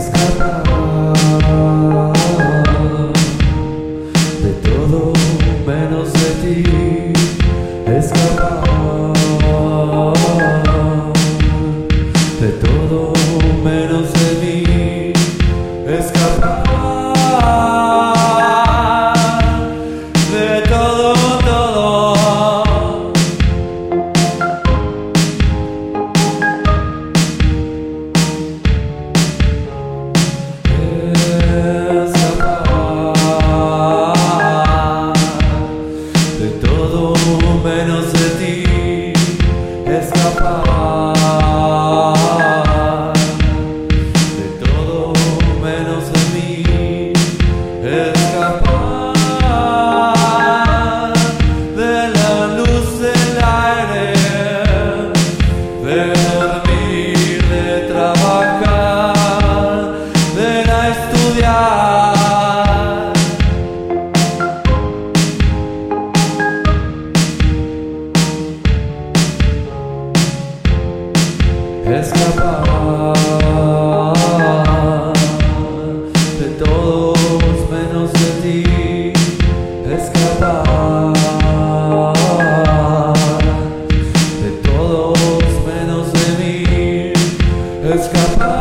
escapar de todo menos de ti. escapar de todos menos de ti, escapar de todos menos de mí, escapar.